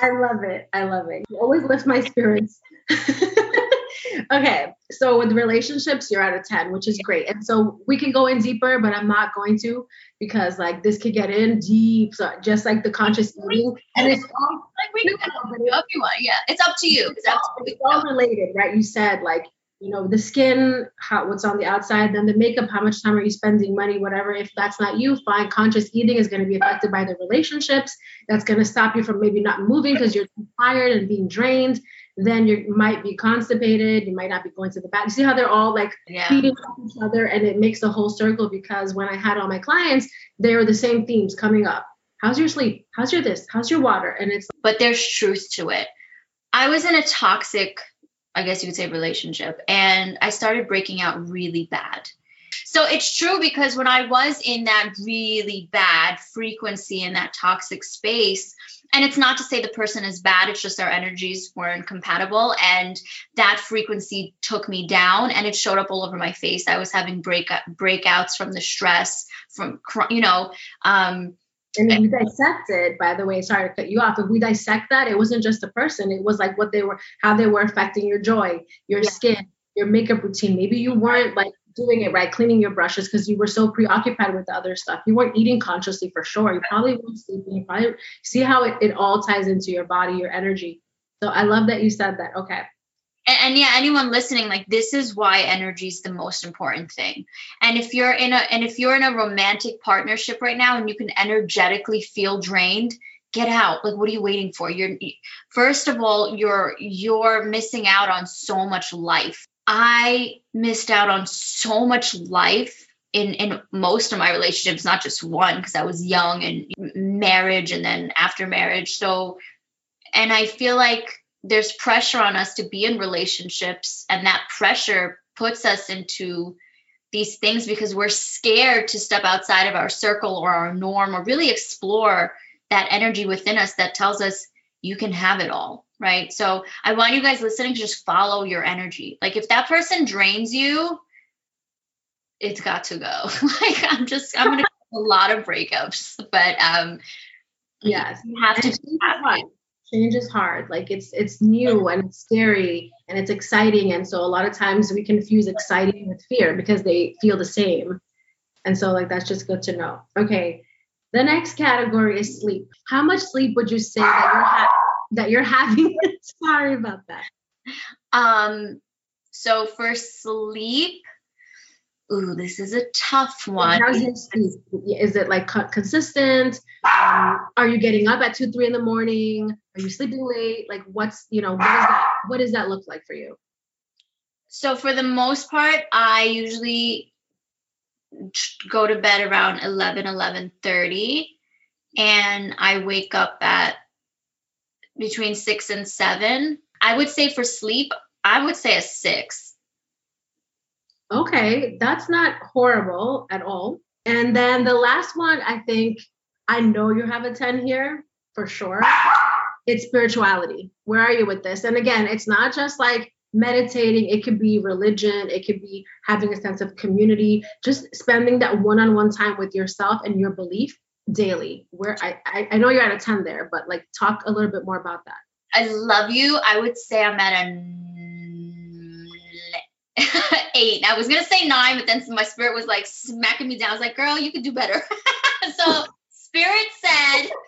I love it. I love it. You always lift my spirits. okay, so with relationships, you're at a 10, which is great. And so we can go in deeper, but I'm not going to because like this could get in deep. So just like the conscious eating. And it's all like we can if you want yeah it's up to you it's up to you it's all related, right? You said like, you know, the skin, how what's on the outside, then the makeup, how much time are you spending, money, whatever. If that's not you, fine. Conscious eating is going to be affected by the relationships. That's going to stop you from maybe not moving because you're too tired and being drained. Then you might be constipated. You might not be going to the bathroom. You see how they're all like yeah feeding off each other, and it makes a whole circle. Because when I had all my clients, they were the same themes coming up. How's your sleep? How's your this? How's your water? And it's but there's truth to it. I was in a toxic, I guess you could say, relationship, and I started breaking out really bad. So it's true because when I was in that really bad frequency in that toxic space, and it's not to say the person is bad, it's just our energies weren't compatible. And that frequency took me down and it showed up all over my face. I was having break breakouts from the stress, from, you know, um, And if we dissect it, by the way, sorry to cut you off. If we dissect that, it wasn't just a person. It was like what they were, how they were affecting your joy, your Yeah. skin, your makeup routine. Maybe you weren't like doing it right, cleaning your brushes because you were so preoccupied with the other stuff. You weren't eating consciously for sure. You probably weren't sleeping. You probably see how it, it all ties into your body, your energy. So I love that you said that. Okay. And, and yeah anyone listening like this is why energy is the most important thing. And if you're in a and if you're in a romantic partnership right now and you can energetically feel drained get out. Like what are you waiting for? You're first of all you're you're missing out on so much life. I missed out on so much life in in most of my relationships not just one because i was young and marriage and then after marriage. So and i feel like there's pressure on us to be in relationships and that pressure puts us into these things because we're scared to step outside of our circle or our norm or really explore that energy within us that tells us you can have it all right so i want you guys listening to just follow your energy like if that person drains you it's got to go like i'm just i'm gonna have a lot of breakups but um Yes. you have to do that. Change is hard. Like it's it's new and it's scary and it's exciting. And so a lot of times we confuse exciting with fear because they feel the same. And so like that's just good to know. Okay. The next category is sleep. How much sleep would you say that you're ha- that you're having? Sorry about that. Um, so for sleep, ooh, this is a tough one. Is it like consistent? Um, are you getting up at two, three in the morning? Are you sleeping late? Like what's you know what is that? What does that look like for you? So for the most part, I usually go to bed around 11, 11.30 and I wake up at between six and seven. I would say for sleep, I would say a six. Okay, that's not horrible at all. And then the last one, I think I know you have a 10 here for sure. It's spirituality. Where are you with this? And again, it's not just like meditating, it could be religion, it could be having a sense of community, just spending that one on one time with yourself and your belief daily. Where I, I, I know you're at a 10 there, but like talk a little bit more about that. I love you. I would say I'm at a eight. I was gonna say nine, but then my spirit was like smacking me down. I was like, girl, you could do better. so spirit said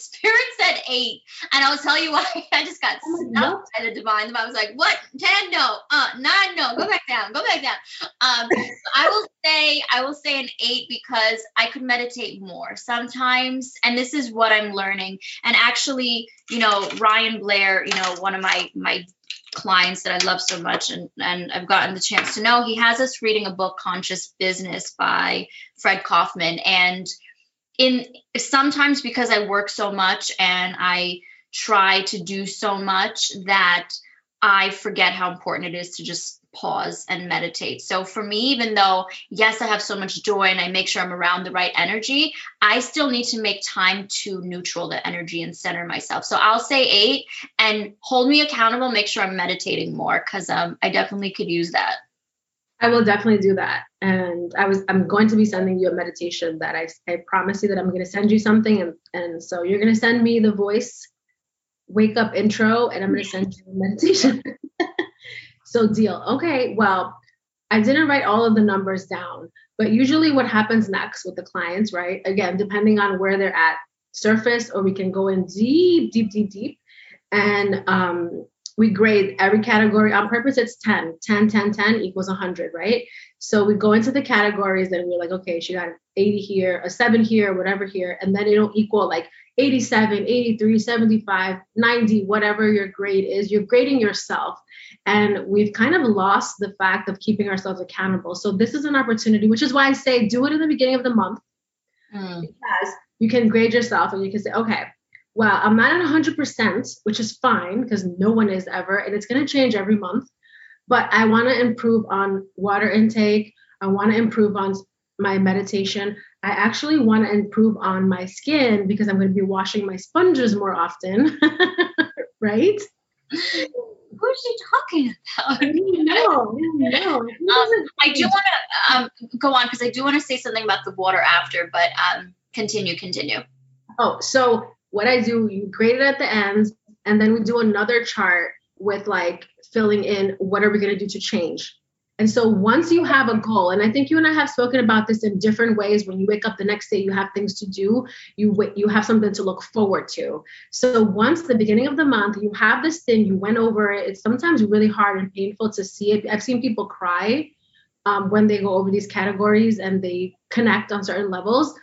Spirit said eight, and I'll tell you why. I just got oh snubbed by the divine. I was like, "What? Ten? No. Uh, nine? No. Go back down. Go back down." Um, I will say, I will say an eight because I could meditate more sometimes, and this is what I'm learning. And actually, you know, Ryan Blair, you know, one of my my clients that I love so much and, and I've gotten the chance to know, he has us reading a book, Conscious Business by Fred Kofman. And in sometimes because I work so much and I try to do so much that I forget how important it is to just pause and meditate. So for me, even though, yes, I have so much joy and I make sure I'm around the right energy, I still need to make time to neutral the energy and center myself. So I'll say eight and hold me accountable, make sure I'm meditating more because um, I definitely could use that. I will definitely do that. And I was I'm going to be sending you a meditation that I I promise you that I'm going to send you something and and so you're going to send me the voice wake up intro and I'm going to send you a meditation. so deal. Okay, well, I didn't write all of the numbers down, but usually what happens next with the clients, right? Again, depending on where they're at, surface or we can go in deep deep deep deep and um we grade every category on purpose it's 10 10 10 10 equals 100 right so we go into the categories and we're like okay she got an 80 here a 7 here whatever here and then it'll equal like 87 83 75 90 whatever your grade is you're grading yourself and we've kind of lost the fact of keeping ourselves accountable so this is an opportunity which is why i say do it in the beginning of the month mm. because you can grade yourself and you can say okay well, I'm not at 100%, which is fine because no one is ever, and it's going to change every month. But I want to improve on water intake. I want to improve on my meditation. I actually want to improve on my skin because I'm going to be washing my sponges more often, right? Who is she talking about? No, no. Um, I do want to um, go on because I do want to say something about the water after, but um, continue, continue. Oh, so what I do, you grade it at the ends, and then we do another chart with like filling in what are we going to do to change. And so once you have a goal, and I think you and I have spoken about this in different ways. When you wake up the next day, you have things to do. You you have something to look forward to. So once the beginning of the month, you have this thing, you went over it. It's sometimes really hard and painful to see it. I've seen people cry um, when they go over these categories and they connect on certain levels,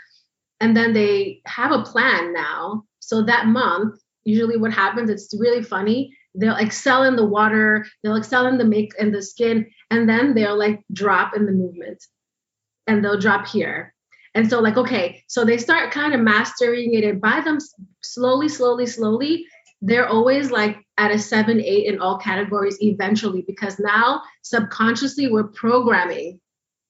and then they have a plan now so that month, usually what happens, it's really funny. They'll excel in the water, they'll excel in the make and the skin, and then they'll like drop in the movement and they'll drop here. And so, like, okay, so they start kind of mastering it and by them slowly, slowly, slowly, they're always like at a seven, eight in all categories eventually, because now subconsciously we're programming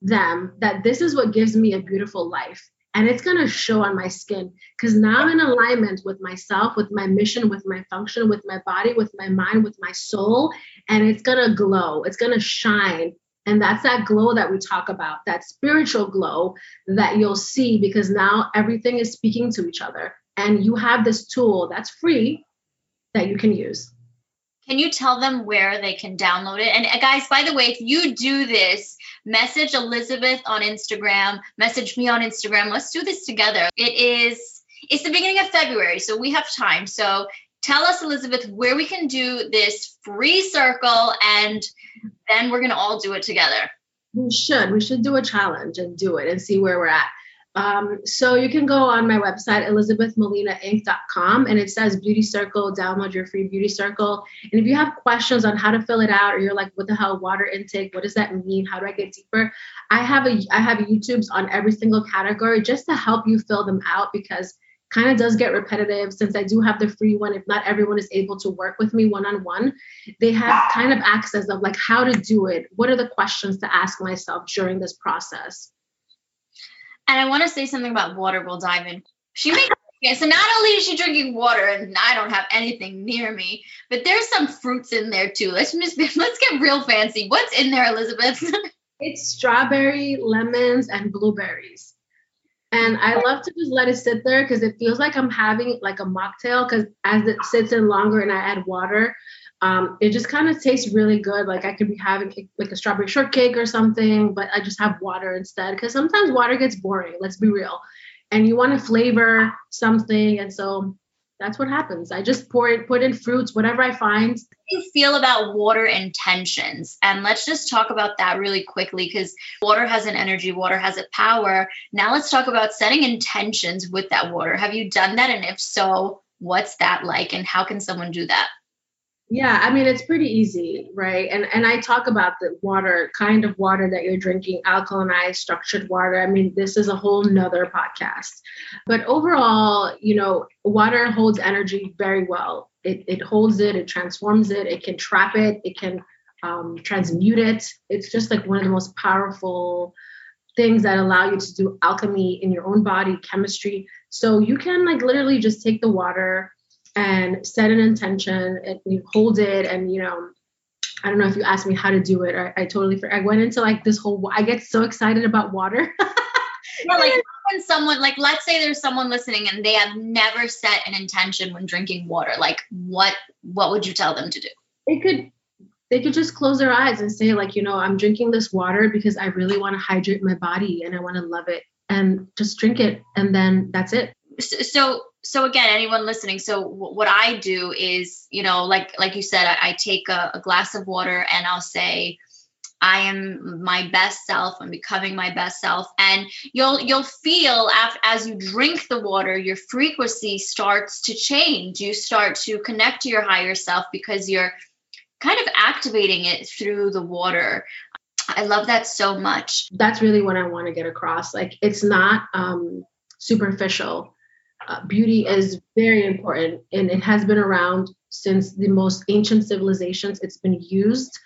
them that this is what gives me a beautiful life and it's going to show on my skin because now I'm in alignment with myself, with my mission, with my function, with my body, with my mind, with my soul, and it's going to glow, it's going to shine. And that's that glow that we talk about, that spiritual glow that you'll see because now everything is speaking to each other. And you have this tool that's free that you can use. Can you tell them where they can download it? And uh, guys, by the way, if you do this, message Elizabeth on Instagram, message me on Instagram. Let's do this together. It is it's the beginning of February, so we have time. So tell us, Elizabeth, where we can do this free circle, and then we're gonna all do it together. We should. We should do a challenge and do it and see where we're at. Um, so you can go on my website, elizabethmolinainc.com, and it says Beauty Circle, download your free Beauty Circle. And if you have questions on how to fill it out, or you're like, what the hell, water intake, what does that mean? How do I get deeper? I have a I have YouTubes on every single category just to help you fill them out because kind of does get repetitive since I do have the free one. If not everyone is able to work with me one on one, they have kind of access of like how to do it. What are the questions to ask myself during this process? And I want to say something about water. We'll dive in. She makes yeah, so not only is she drinking water and I don't have anything near me, but there's some fruits in there too. Let's just let's get real fancy. What's in there, Elizabeth? it's strawberry, lemons, and blueberries. And I love to just let it sit there because it feels like I'm having like a mocktail because as it sits in longer and I add water, um, it just kind of tastes really good. Like I could be having like a strawberry shortcake or something, but I just have water instead because sometimes water gets boring. Let's be real, and you want to flavor something, and so that's what happens. I just pour it, put in fruits, whatever I find. you feel about water intentions? And let's just talk about that really quickly because water has an energy, water has a power. Now let's talk about setting intentions with that water. Have you done that? And if so, what's that like? And how can someone do that? Yeah, I mean it's pretty easy, right? And and I talk about the water, kind of water that you're drinking, alkalinized, structured water. I mean, this is a whole nother podcast. But overall, you know, water holds energy very well. It it holds it, it transforms it, it can trap it, it can um, transmute it. It's just like one of the most powerful things that allow you to do alchemy in your own body, chemistry. So you can like literally just take the water and set an intention and you hold it and you know I don't know if you asked me how to do it. I, I totally I went into like this whole. I get so excited about water. yeah, like when someone like let's say there's someone listening and they have never set an intention when drinking water. Like what what would you tell them to do? They could they could just close their eyes and say like you know I'm drinking this water because I really want to hydrate my body and I want to love it and just drink it and then that's it. So so again anyone listening so w- what i do is you know like like you said i, I take a, a, glass of water and i'll say i am my best self. I'm becoming my best self. And you'll you'll feel after, as you drink the water your frequency starts to change. You start to connect to your higher self because you're kind of activating it through the water. I love that so much. That's really what i want to get across. Like it's not um superficial uh, beauty is very important and it has been around since the most ancient civilizations. It's been used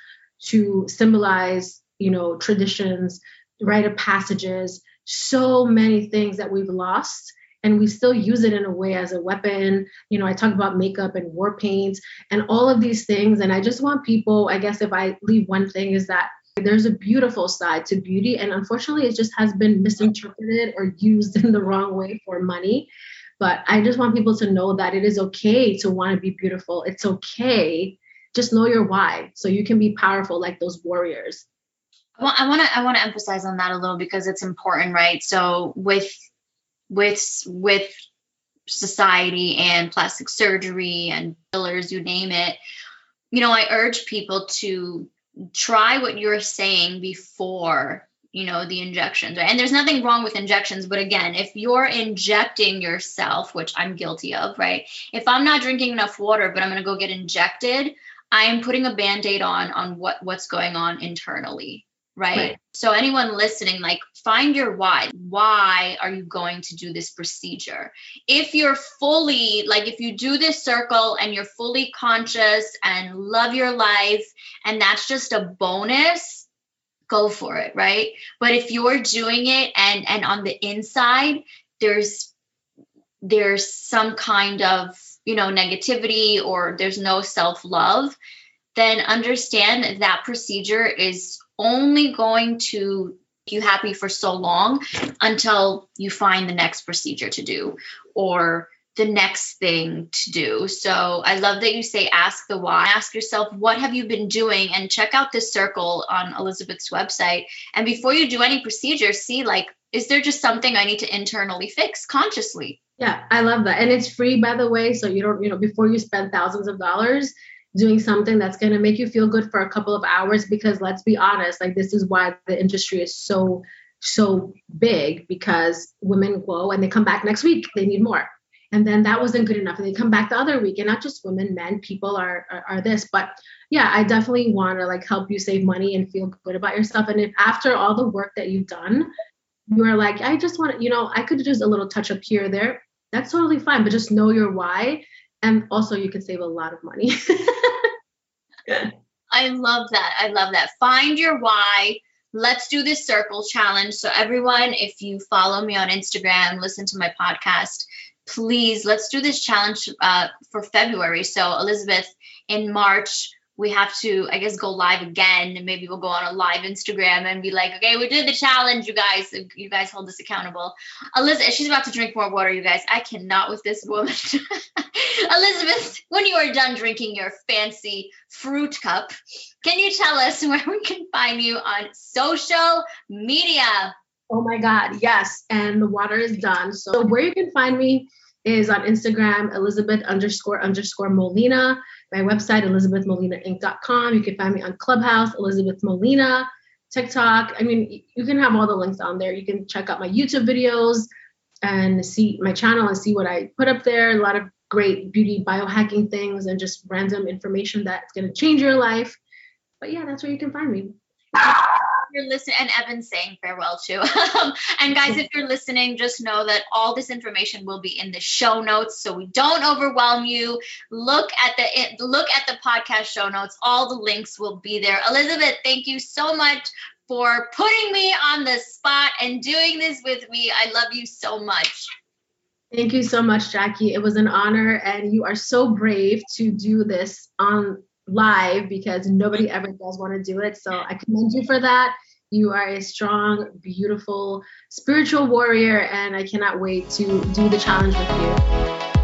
to symbolize you know traditions rite of passages so many things that we've lost and we still use it in a way as a weapon. You know i talk about makeup and war paint and all of these things and i just want people i guess if i leave one thing is that there's a beautiful side to beauty and unfortunately it just has been misinterpreted or used in the wrong way for money but I just want people to know that it is okay to want to be beautiful. It's okay. Just know your why so you can be powerful like those warriors. Well, I want to I want to emphasize on that a little because it's important, right? So with with with society and plastic surgery and fillers, you name it, you know, I urge people to try what you're saying before you know the injections and there's nothing wrong with injections but again if you're injecting yourself which i'm guilty of right? If i'm not drinking enough water but i'm going to go get injected i am putting a band-aid on on what what's going on internally right? right. So anyone listening like find your why. Why are you going to do this procedure? If you're fully like if you do this circle and you're fully conscious and love your life and that's just a bonus go for it, right? But if you're doing it and and on the inside there's there's some kind of, you know, negativity or there's no self-love, then understand that procedure is only going to you happy for so long until you find the next procedure to do or the next thing to do. So I love that you say ask the why. Ask yourself, what have you been doing? And check out this circle on Elizabeth's website. And before you do any procedure, see like, is there just something I need to internally fix consciously? Yeah, I love that. And it's free, by the way. So you don't, you know, before you spend thousands of dollars doing something that's going to make you feel good for a couple of hours, because let's be honest, like this is why the industry is so, so big because women go and they come back next week, they need more and then that wasn't good enough. And they come back the other week and not just women men people are are, are this but yeah i definitely want to like help you save money and feel good about yourself. And if after all the work that you've done you are like i just want to you know i could just a little touch up here there. That's totally fine but just know your why and also you can save a lot of money. I love that i love that. Find your why. Let's do this circle challenge. So everyone if you follow me on instagram listen to my podcast please let's do this challenge uh, for February. So Elizabeth, in March we have to, I guess, go live again, and maybe we'll go on a live Instagram and be like, okay, we did the challenge, you guys. You guys hold us accountable. Elizabeth, she's about to drink more water, you guys. I cannot with this woman. Elizabeth, when you are done drinking your fancy fruit cup, can you tell us where we can find you on social media? Oh my God, yes. And the water is done. So, where you can find me is on Instagram, Elizabeth underscore underscore Molina. My website, elizabethmolinainc.com. You can find me on Clubhouse, Elizabeth Molina, TikTok. I mean, you can have all the links on there. You can check out my YouTube videos and see my channel and see what I put up there. A lot of great beauty biohacking things and just random information that's going to change your life. But yeah, that's where you can find me you're listening, and Evan's saying farewell too. Um, and guys, if you're listening, just know that all this information will be in the show notes, so we don't overwhelm you. Look at the look at the podcast show notes. All the links will be there. Elizabeth, thank you so much for putting me on the spot and doing this with me. I love you so much. Thank you so much, Jackie. It was an honor, and you are so brave to do this on live because nobody ever does want to do it. So I commend you for that. You are a strong, beautiful, spiritual warrior, and I cannot wait to do the challenge with you.